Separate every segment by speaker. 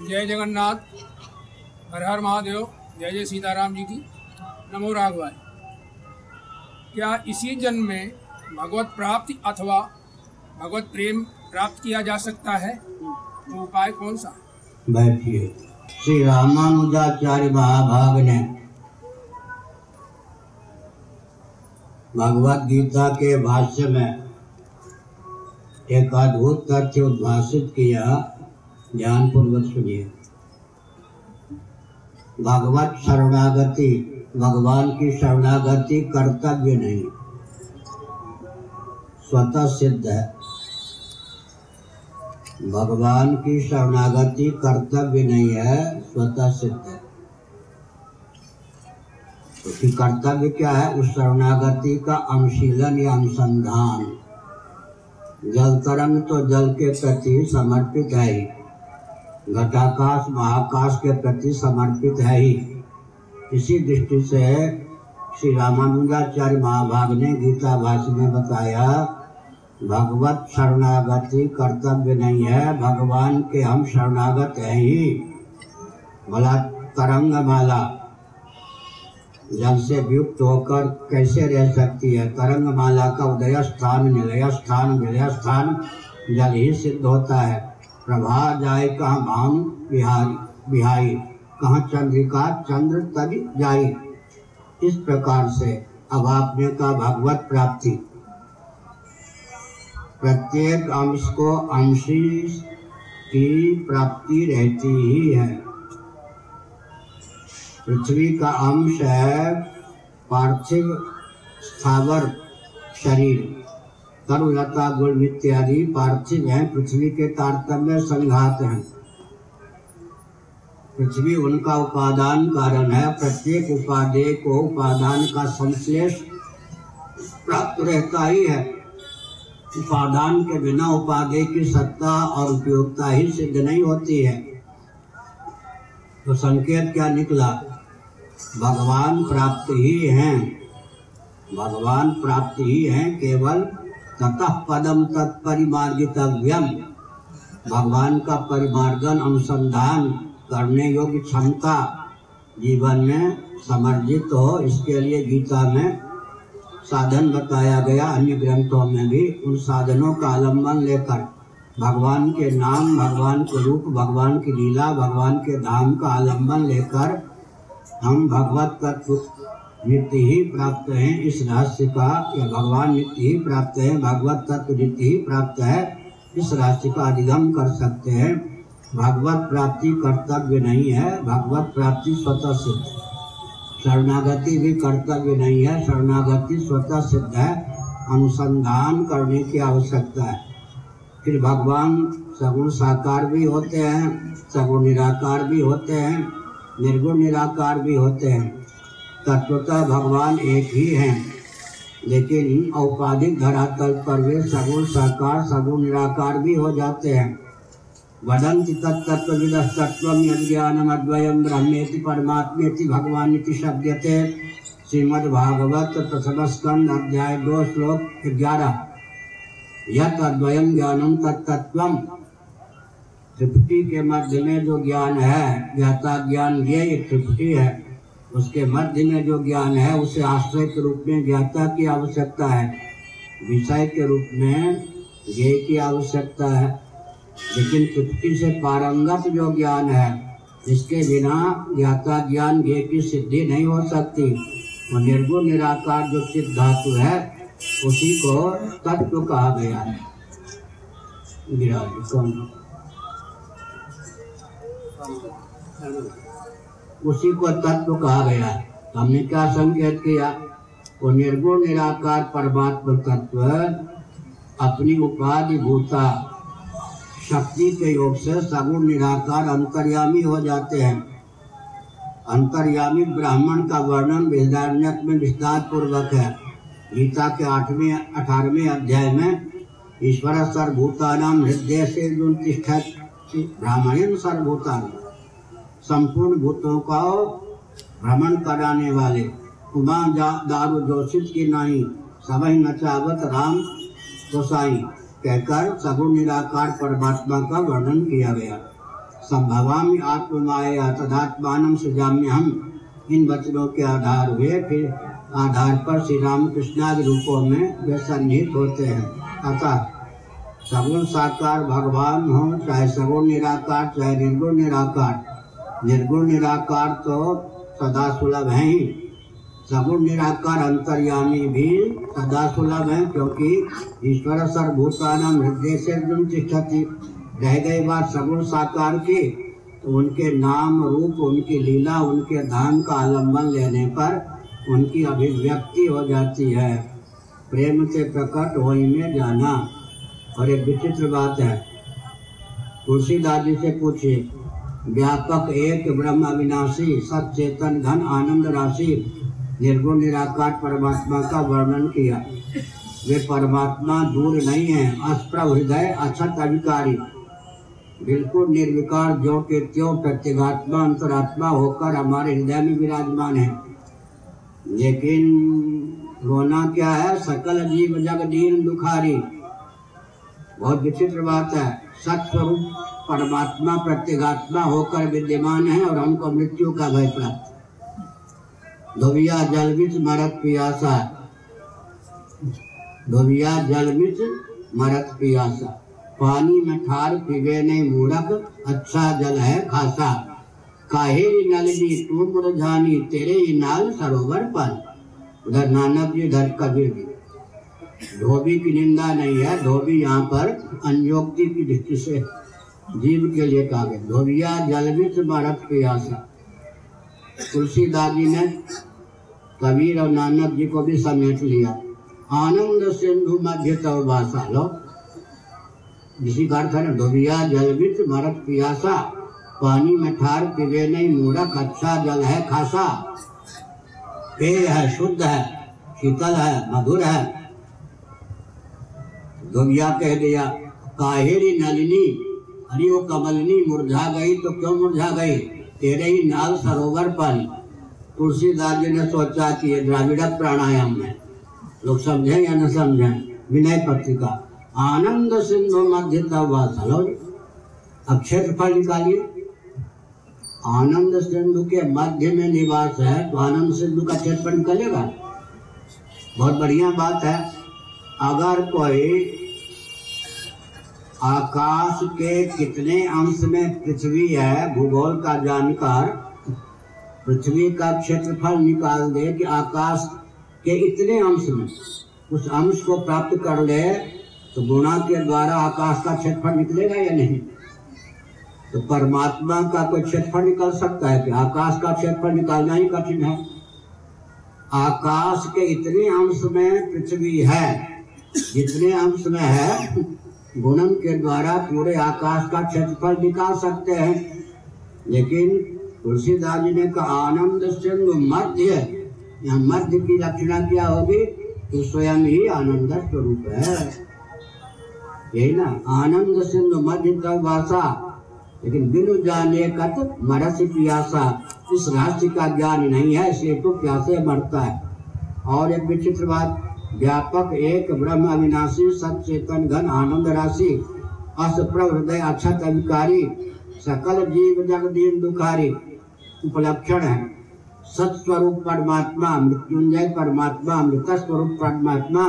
Speaker 1: जय जगन्नाथ, हर हर महादेव, जय जय सीताराम जी की नमो राघवाय। क्या इसी जन्म में भगवत प्राप्ति अथवा भगवत प्रेम प्राप्त किया जा सकता है? तो उपाय कौन सा?
Speaker 2: बैठिए। श्री रामानुजाचार्य महाभाग ने भगवत गीता के भाष्य में एक अद्भुत तथ्य उद्भाषित किया। ध्यान पूर्वक सुनिए। भगवत शरणागति, भगवान की शरणागति कर्तव्य नहीं। स्वतः सिद्ध है। भगवान की शरणागति कर्तव्य नहीं है, स्वतः सिद्ध है। उसकी कर्तव्य क्या है? उस शरणागति का अनुशीलन या अनुसंधान। जल तरंग तो जल के प्रति समर्पित है ही। घटाकाश महाकाश के प्रति समर्पित है ही। इसी दृष्टि से श्री रामानुजाचार्य महाभाग ने गीता भाष्य में बताया, भगवत शरणागति कर्तव्य नहीं है, भगवान के हम शरणागत हैं ही। भला तरंग माला जल से युक्त होकर कैसे रह सकती है? तरंग माला का उदय स्थान निलय स्थान विलय स्थान जल ही सिद्ध होता है। प्रभा जाए कहाँ भानु बिहारी? बिहारी, कहाँ चंद्रिका चंद्र तभी जाए इस प्रकार से अब आपने का भगवत प्राप्ति। प्रत्येक अंश को अंशी की प्राप्ति रहती ही है। पृथ्वी का अंश है पार्थिव स्थावर शरीर। तरुलता गुण इत्यादि पार्थिव हैं, पृथ्वी के तारतम्य संघात हैं। पृथ्वी उनका उपादान कारण है, प्रत्येक उपादेय को उपादान का संश्लेष प्राप्त रहता ही है। उपादान के बिना उपादेय की सत्ता और उपयोगिता ही सिद्ध नहीं होती है। तो संकेत क्या निकला? भगवान प्राप्त ही हैं। भगवान प्राप्त ही हैं केवल ततः पदम तत्परिमार्गितव्यम भगवान का परिमार्गन अनुसंधान करने योग्य क्षमता जीवन में समर्जित हो, इसके लिए गीता में साधन बताया गया, अन्य ग्रंथों में भी उन साधनों का आलंबन लेकर। भगवान के नाम, भगवान के रूप, भगवान की लीला, भगवान के धाम का आलंबन लेकर हम भगवत तत्व नित्य ही प्राप्त है इस रहस्य का या भगवान नित्य ही प्राप्त है, भगवत तत्व नित्य ही प्राप्त है, इस रहस्य का अधिगम कर सकते हैं। भगवत प्राप्ति कर्तव्य नहीं है, भगवत प्राप्ति स्वतः सिद्ध है। शरणागति भी कर्तव्य नहीं है, शरणागति स्वतः सिद्ध है, अनुसंधान करने की आवश्यकता है। फिर भगवान सगुण साकार भी होते हैं, सगुण निराकार भी होते हैं, निर्गुण निराकार भी होते हैं। तत्वतः भगवान एक ही हैं। लेकिन औपाधिक धरातल पर वे सगुण साकार, सगुण निराकार भी हो जाते हैं। वदन्ति तत्तत्त्वविदस्तत्त्वं यज्ञानम अद्वयं ब्रह्मेति परमात्मेति भगवान इति शब्दते श्रीमद्भागवत प्रथम स्कंद अध्याय दो श्लोक ग्यारह। यत अद्वयम ज्ञानम तत्तत्वम त्रिपुटी के मध्य में जो ज्ञान है ज्ञाता ज्ञान ये त्रिपुटी है। उसके मध्य में जो ज्ञान है, उसे आश्रय के रूप में, ज्ञाता की आवश्यकता है। विषय के रूप में ज्ञेय की आवश्यकता है। लेकिन त्रिपुटी से पारंगत जो ज्ञान है, इसके बिना ज्ञाता ज्ञान ज्ञेय की सिद्धि नहीं हो सकती। वो निर्गुण निराकार जो सिद्ध धातु है, उसी को तत्व कहा गया है। विराज कौन? उसी को तत्व कहा गया। है हमने क्या संकेत किया? वो निर्गुण, निराकार, परमात्मा तत्व, अपनी उपाधि भूता शक्ति के योग से सगुण, निराकार, अंतर्यामी हो जाते हैं। अंतर्यामी ब्राह्मण का वर्णन वेदारण्यक में विस्तार पूर्वक है। गीता के आठवें, अठारहवें अध्याय में, ईश्वर सर्वभूतानाम हृदय से ब्राह्मण सर्वभूतान। संपूर्ण भूतों का भ्रमण कराने वाले। उमा दारू जोशित की नाई सभी नचावत राम गोसाई, कहकर सगुण निराकार परमात्मा का वर्णन किया गया। संभवामी आत्ममाया तदात्मान सृजाम्य हम इन वचनों के आधार हुए फिर आधार पर श्री रामकृष्णादि रूपों में वे सन्निहित होते हैं। अतः सगुण साकार भगवान हो, चाहे सगुण निराकार, चाहे निर्गुण निराकार निर्गुण निराकार तो सदा सुलभ है ही। सगुण निराकार अंतर्यामी भी सदा सुलभ है क्योंकि ईश्वर सर्वभूतानाम हृदय से रह गई बात सगुण साकार की तो उनके नाम रूप, उनकी लीला, उनके धाम का आलंबन लेने पर उनकी अभिव्यक्ति हो जाती है। प्रेम से प्रकट हो में जाना। और एक विचित्र बात है। तुलसीदास जी से पूछिए व्यापक एक ब्रह्म अविनाशी सचेतन घन आनंद राशि, निर्गुण, निराकार परमात्मा का वर्णन किया। वे परमात्मा दूर नहीं है, अस्प्रभ हृदय अछत अधिकारी। बिल्कुल निर्विकार जो के त्यों प्रत्यगात्मा, अंतरात्मा होकर हमारे हृदय में विराजमान है। लेकिन रोना क्या है? सकल जीव जग दीन दुखारी। बहुत विचित्र बात है। सत्स्वरूप परमात्मा प्रत्यगात्मा होकर विद्यमान है और हमको मृत्यु का भय प्राप्त धोबिया जल बिच मरत पियासा। धोबिया जल बिच मरत पियासा। पानी में ठार पीवे नहीं मूरख अच्छा जल है खासा। काहे नलनी तू मुरझानी, तेरे ही नाल सरोवर पर उधर नानक जी इधर कबीर जी धोबी की निंदा नहीं है। धोबी यहाँ पर अनयोक्ति की दृष्टि से जीव के लिए कहा गया धोबिया जलवित मरत प्यासा तुलसीदास जी ने कबीर और नानक जी को भी समेट लिया। आनंद सिंधु मध्य भाषा। लो। जिसी का अर्थ है धोबिया जलवित मरत पियासा पानी में ठार पीवे नहीं मूरख अच्छा जल है, खासा। पेय है, शुद्ध है, शीतल है, मधुर है। धोबिया कह दिया, काहेरी नलिनी, अरे वो कमलनी मुरझा गई तो क्यों मुरझा गई? तेरे ही नाल सरोवर पर तुलसीदास जी ने सोचा कि ये द्राविड़ प्राणायाम है। लोग समझे या न समझे, विनय पत्रिका, आनंद सिंधु मध्य हेलो अब क्षेत्रफल निकालिए। आनंद सिंधु के मध्य में निवास है तो आनंद सिंधु का क्षेत्रफल निकलेगा। बहुत बढ़िया बात है। अगर कोई आकाश के कितने अंश में पृथ्वी है? भूगोल का जानकार पृथ्वी का क्षेत्रफल निकाल दे कि आकाश के इतने अंश में। उस अंश को प्राप्त कर ले तो गुणा के द्वारा आकाश का क्षेत्रफल निकलेगा या नहीं? तो परमात्मा का कोई क्षेत्रफल निकल सकता है कि आकाश का क्षेत्रफल निकालना ही कठिन है। आकाश के इतने अंश में पृथ्वी है, जितने अंश में है गुणन के द्वारा पूरे आकाश का क्षेत्रफल निकाल सकते हैं। लेकिन तुलसीदास जी ने कहा, आनंद सिंधु मध्य यहाँ मध्य की लक्षणा क्या होगी? तो स्वयं ही आनंद स्वरूप है। यही ना, आनंद सिंधु मध्य तक भाषा लेकिन बिनु जाने कत मरस प्यासा। इस राशि का ज्ञान नहीं है इसलिए तो प्यासे मरता है। और एक विचित्र बात व्यापक एक ब्रह्म अविनाशी सचेतन घन आनंद राशि, अस हृदय अक्षत अधिकारी, सकल जीव जग दीन दुखारी उपलक्षण है। सत्स्वरूप परमात्मा, मृत्युंजय परमात्मा मृत स्वरूप परमात्मा।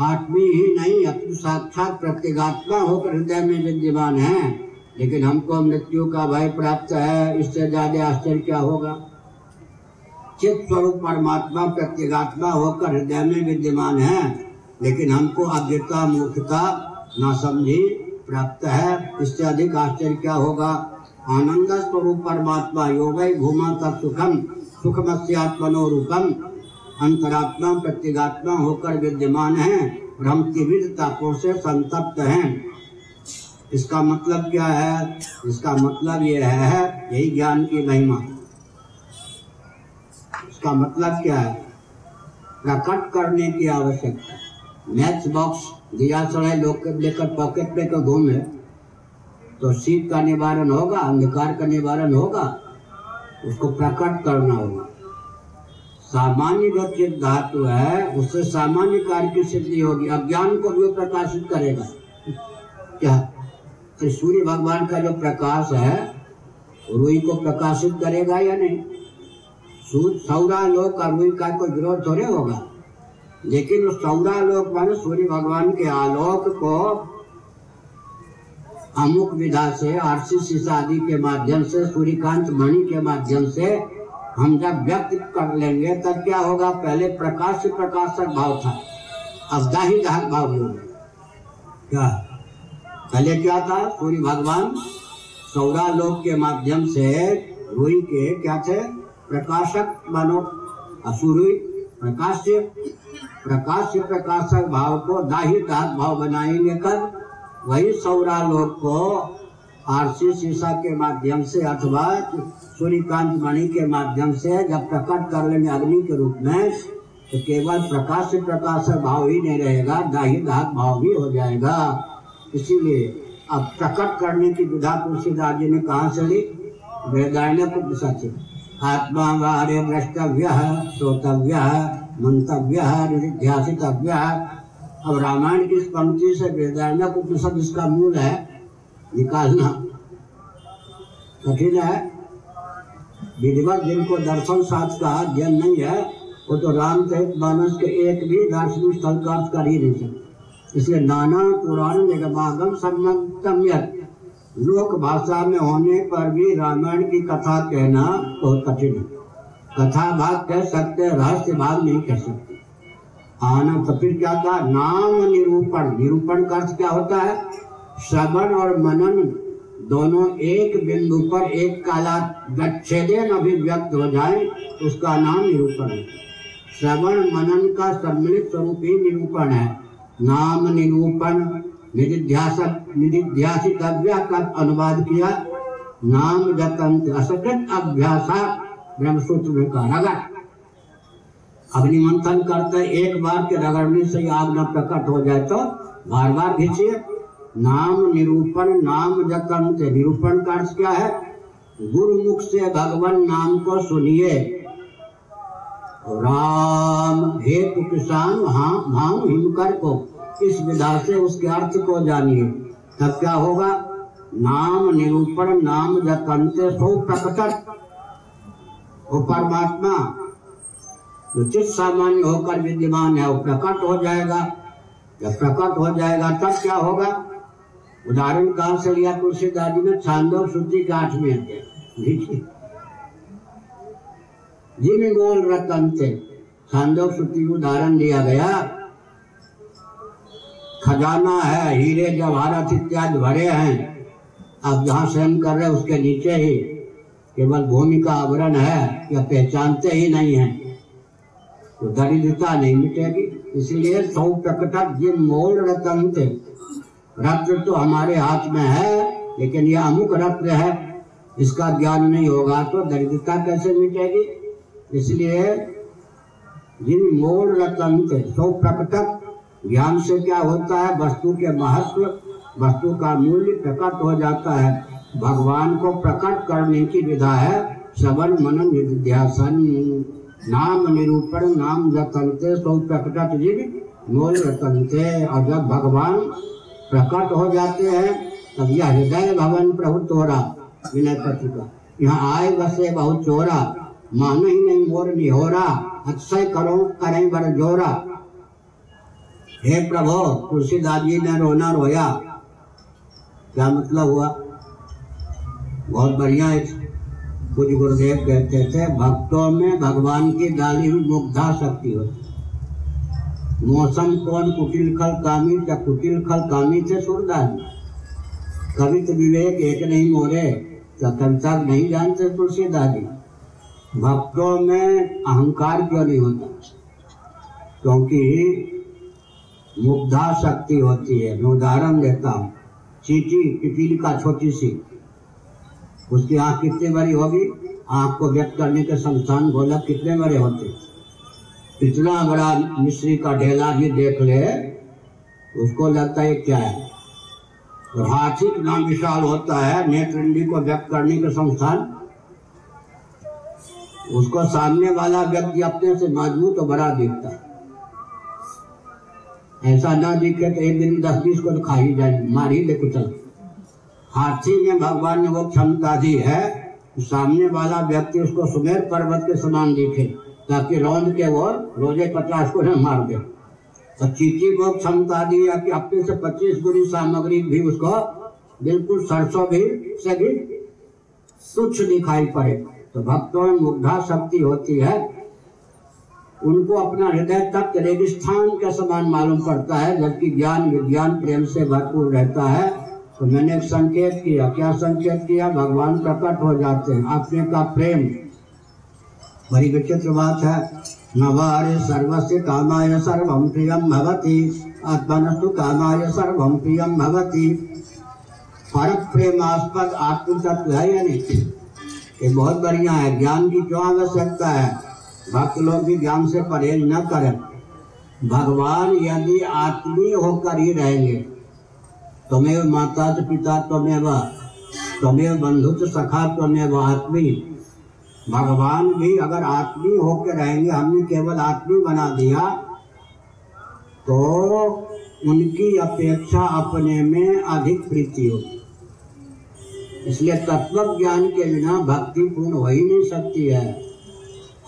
Speaker 2: आत्मी ही नहीं अपनी साक्षात प्रत्येगात्मा होकर हृदय में विद्यमान है। लेकिन हमको मृत्यु का भय प्राप्त है, इससे ज़्यादा आश्चर्य क्या होगा? चित स्वरूप परमात्मा प्रत्येगात्मा होकर हृदय में विद्यमान है, लेकिन हमको अज्ञता मूर्खता न समझी प्राप्त है। इससे अधिक आश्चर्य क्या होगा? आनंद स्वरूप परमात्मा योग घूमा तब सुखम, सुखमस्यात्मनो रूपम। अंतरात्मा प्रत्येगात्मा होकर विद्यमान है और हम त्रिविध तापों से संतप्त हैं। इसका मतलब क्या है? इसका मतलब यह है, यही ज्ञान की महिमा। इसका मतलब क्या है? प्रकट करने की आवश्यकता। मैच बॉक्स दिया चढ़ाए लोग लेकर पॉकेट में को घूमे। तो शीत का निवारण होगा, अंधकार का निवारण होगा, उसको प्रकट करना होगा। सामान्य जो चित धातु है, उससे सामान्य कार्य की सिद्धि होगी, अज्ञान को भी प्रकाशित करेगा। क्या? तो सूर्य भगवान का जो प्रकाश है रुई को प्रकाशित करेगा या नहीं? सूर्य सौरा लोक और रुई का विरोध थोड़े होगा। लेकिन उस सौरा लोक माने सूर्य भगवान के आलोक को अमुक विधा से, आरसी शीशा आदि के माध्यम से, सूर्यकांत मणि के माध्यम से हम जब व्यक्त कर लेंगे, तब क्या होगा? पहले प्रकाश से प्रकाशक भाव था। अब दाही दाहक भाव हो क्या? पहले क्या था? सूर्य भगवान सौरा लोक के माध्यम से रुई के क्या थे? प्रकाशक मानो असुरुई प्रकाश से प्रकाश से प्रकाशक भाव को दाही दाहक भाव बनाएँगे कर। वही सौरा लोक को आरसी शीशा के माध्यम से अथवा सूर्यकांत मणि के माध्यम से जब प्रकट कर लेंगे अग्नि के रूप में तो केवल प्रकाश से प्रकाशक भाव ही नहीं रहेगा दाही दाहक भाव भी हो जाएगा। इसीलिए अब प्रकट करने की विधा तुलसीदास जी ने कहा से ली वेदायन उपनिषद से आत्मा वारे द्रष्टव्य, श्रोतव्य मंतव्य निध्यासितव्य अब रामायण की पंक्ति से वेदायन उपनिषद इसका मूल है, निकालना। कठिन है। विधिवत जिनको दर्शन शास्त्र का अध्ययन नहीं है, वो तो रामचरित मानस के एक भी दार्शनिक स्थल का अर्थ कर ही नहीं सकते। इसलिए नाना पुराण निगमागम सम्मतम लोक भाषा में होने पर भी रामायण की कथा कहना बहुत कठिन है। कथा भाग कह सकते रहस्य भाग नहीं कह सकते। आना तो फिर क्या था? नाम निरूपण। निरूपण का अर्थ क्या होता है? श्रवण और मनन दोनों एक बिंदु पर एक काला गच्छेदन अभिव्यक्त हो जाए, उसका नाम निरूपण है। श्रवण मनन का सम्मिलित स्वरूप ही निरूपण है। नाम निरूपण निधिध्यासितव्य का अनुवाद किया नाम जतंत असकृत अभ्यासा ब्रह्मसूत्र में कहा रगड़ अग्नि मंथन करते एक बार के रगड़ने से आग न प्रकट हो जाए तो बार बार खींचिए। नाम निरूपण नाम जतंत निरूपण का अर्थ क्या है? गुरुमुख से भगवान नाम को सुनिए। राम हेतु किसान हाँ भाव हिमकर को। इस विधा से उसके अर्थ को जानिए। तब क्या होगा? नाम निरूपण, नाम जतंते सो प्रकट वो परमात्मा, जो चित सामान्य होकर विद्यमान है, वो प्रकट हो जाएगा। जब प्रकट हो जाएगा, तब क्या होगा? उदाहरण कहा से लिया? तुलसीदास जी ने छांदो, शुद्धि के आठवें अध्याय जिन गोल रतन थे। छांदो, शुद्धि उदाहरण दिया गया। खजाना है, हीरे जवाहरत इत्यादि भरे हैं। आप जहाँ सहन कर रहे उसके नीचे ही केवल भूमि का आवरण है, या पहचानते ही नहीं है। तो दरिद्रता नहीं मिटेगी, इसलिए सौ प्रकटक जिन मोल रतन थे, रत्न तो हमारे हाथ में है, लेकिन यह अमुक रत्न है इसका ज्ञान नहीं होगा तो दरिद्रता कैसे मिटेगी? इसलिए जिन मोल रतन थे सौ प्रकटक ज्ञान से क्या होता है? वस्तु के महत्व, वस्तु का मूल्य प्रकट हो जाता है। भगवान को प्रकट करने की विधा है श्रवण, मनन, निध्यासन, नाम निरूपण, नाम जतनते सो प्रकटक जीव मोल रतनते। और जब भगवान प्रकट हो जाते हैं, तब यह हृदय भवन प्रभु तोरा, विनय पत्र का यहाँ आए बसे बहुत चोरा, मान ही नहीं मोर निहोरा, अक्षय करो, करें बर जोरा। हे प्रभो, तुलसीदास जी ने रोना रोया। क्या मतलब हुआ? बहुत बढ़िया है। कुछ गुरुदेव कहते थे, भक्तों में भगवान की डाली हुई मुग्धा शक्ति होती मौसम कौन कुटिल खल कामी या कुटिल खल कामी थे सूरदास कवि तो विवेक एक नहीं मोरे स्वतंत्रता नहीं जानते तुलसीदास जी? भक्तों में अहंकार क्यों नहीं होता? क्योंकि मुग्धा शक्ति होती है। मैं उदाहरण देता हूँ। चीटी, पिपील का छोटी सी। उसकी आँख कितनी बड़ी होगी? आँख को व्यक्त करने के संस्थान गोलक कितने बड़े होते इतना बड़ा मिश्री का ढेला भी देख ले, उसको लगता है क्या है? हाथी इतना विशाल होता है नेत्रंडी को व्यक्त करने के संस्थान। उसको सामने वाला व्यक्ति अपने से मज़बूत तो बड़ा दिखता है। ऐसा ना दिखे तो एक दिन दस बीस को तो खा ही जाए मार ही ले कुचल। हाथी में भगवान ने वो क्षमता दी है सामने वाला व्यक्ति उसको सुमेर पर्वत के समान दिखे, ताकि रौंद के वो रोज़े पचास को मार दे। तो चीटी को क्षमता दी है कि अपने से पच्चीस गुनी सामग्री भी उसको बिल्कुल सरसों भी से भी तुच्छ दिखाई पड़े। तो भक्तों में मुग्धा शक्ति होती है उनको अपना हृदय तक रेगिस्थान के समान मालूम पड़ता है, जबकि ज्ञान विज्ञान प्रेम से भरपूर रहता है। तो मैंने एक संकेत किया। क्या संकेत किया? भगवान प्रकट हो जाते हैं। आपने का प्रेम। बड़ी विचित्र बात है। नवारे सर्वस्य कामाय सर्वम प्रियम भवति। आत्मनस्तु कामाय सर्वम प्रियम भवति। परक प्रेमास्पद आत्म तत्व है या नहीं? ये बहुत बढ़िया है। ज्ञान की क्यों आवश्यकता है भक्त लोग भी ज्ञान से परहेज न करें। भगवान यदि आत्मी होकर ही रहेंगे तुम्हें माता पिता त्वमेव तुम्हें बंधु सखा त्वमेव आत्मी भगवान भी अगर आत्मी होकर रहेंगे, हमने केवल आत्मी बना दिया तो उनकी अपेक्षा अपने में अधिक प्रीति होगी। इसलिए तत्व ज्ञान के बिना भक्ति पूर्ण हो ही नहीं सकती है।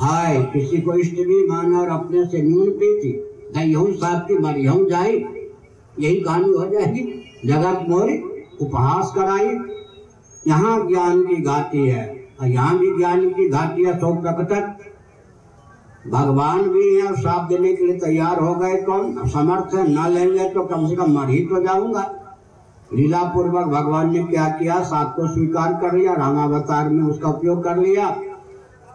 Speaker 2: हाय, किसी को इष्ट भी मान और अपने से न्यून प्रीति दही साथ की मरियम जाए यही कहानी हो जाएगी। जगत मोरी, उपहास कराई। यहाँ ज्ञान की घाटी है, और यहाँ भी ज्ञान की घाटी है, सौ प्रकटक। भगवान भी है, और साथ देने के लिए तैयार हो गए कौन? समर्थ है, न लेंगे तो कम से कम मर ही तो जाऊँगा। लीला पूर्वक भगवान ने क्या किया? सात को स्वीकार कर लिया, रामावतार में उसका उपयोग कर लिया।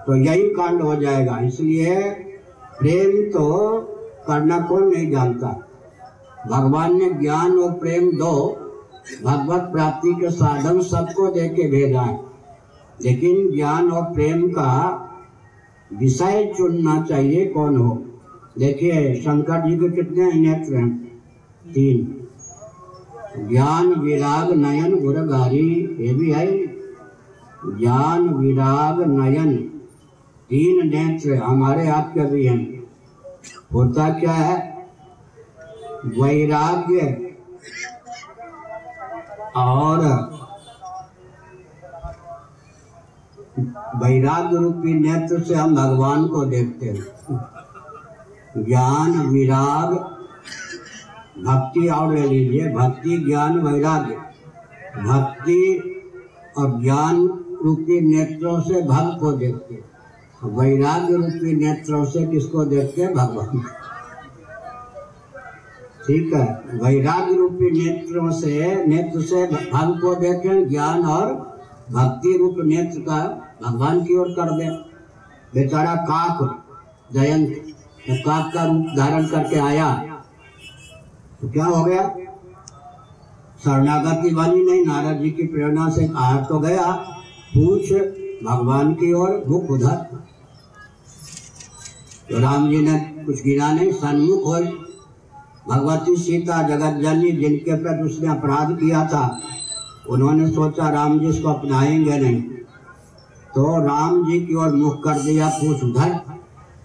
Speaker 2: तो यही कांड हो जाएगा। इसलिए प्रेम तो करना कौन नहीं जानता। भगवान ने ज्ञान और प्रेम दो, भगवत प्राप्ति के साधन सबको दे के भेजा है। लेकिन ज्ञान और प्रेम का विषय चुनना चाहिए कौन हो? देखिए, शंकर जी के कितने नेत्र हैं? तीन। ज्ञान विराग नयन गुरगारी ये भी है। ज्ञान विराग नयन तीन नेत्र हमारे आपके भी हैं। होता क्या है? वैराग्य। और वैराग्य रूपी नेत्र से हम भगवान को देखते हैं। ज्ञान, विराग, भक्ति, और ले लीजिए, भक्ति, ज्ञान, वैराग्य। भक्ति और ज्ञान रूपी नेत्रों से भक्त को देखते हैं। वैराग्य रूपी नेत्रों से किसको देखते हैं? भगवान ठीक है? वैराग्य रूपी नेत्रों से, नेत्र से भगवान को देखें, ज्ञान और भक्ति रूप नेत्र का भगवान की ओर कर दे। बेचारा काक, जयंत तो काक का रूप धारण करके आया। तो क्या हो गया? शरणागति वाली नहीं, नारद जी की प्रेरणा से कहा तो गया, पूछ भगवान की ओर मुख उधर। तो राम जी ने कुछ गिरा नहीं, सन्मुख हो भगवती सीता जगत जननी जिनके प्रति उसने अपराध किया था, उन्होंने सोचा राम जी इसको अपनाएँगे नहीं। तो राम जी की ओर मुख कर दिया, पूछ उधर।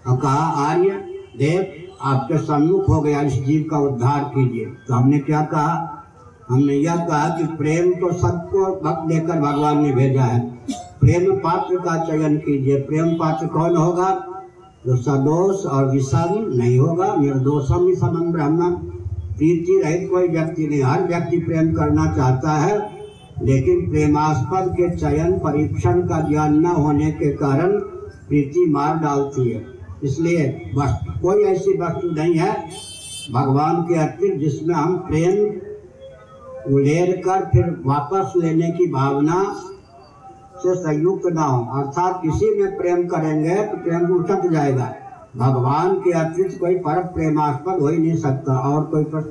Speaker 2: और कहा, आर्य, देव, आपके सम्मुख हो गया, इस जीव का उद्धार कीजिए। तो हमने क्या कहा? हमने यह कहा कि प्रेम तो सबको भक्त देकर भगवान ने भेजा है। प्रेम पात्र का चयन कीजिए। प्रेम पात्र कौन होगा? जो सदोष और विषम नहीं होगा, निर्दोषम ही समम ब्रह्म। प्रीति रहित कोई व्यक्ति नहीं, हर व्यक्ति प्रेम करना चाहता है, लेकिन प्रेमास्पद के चयन, परीक्षण का ज्ञान न होने के कारण प्रीति मार डालती है। इसलिए वस्तु, कोई ऐसी वस्तु नहीं है भगवान के अतिरिक्त जिसमें हम प्रेम उलेर कर फिर वापस लेने की भावना से संयुक्त न हो। अर्थात किसी में प्रेम करेंगे तो प्रेम उठक जाएगा। भगवान के अतिरिक्त कोई परम प्रेमास्पद हो ही नहीं सकता और कोई पर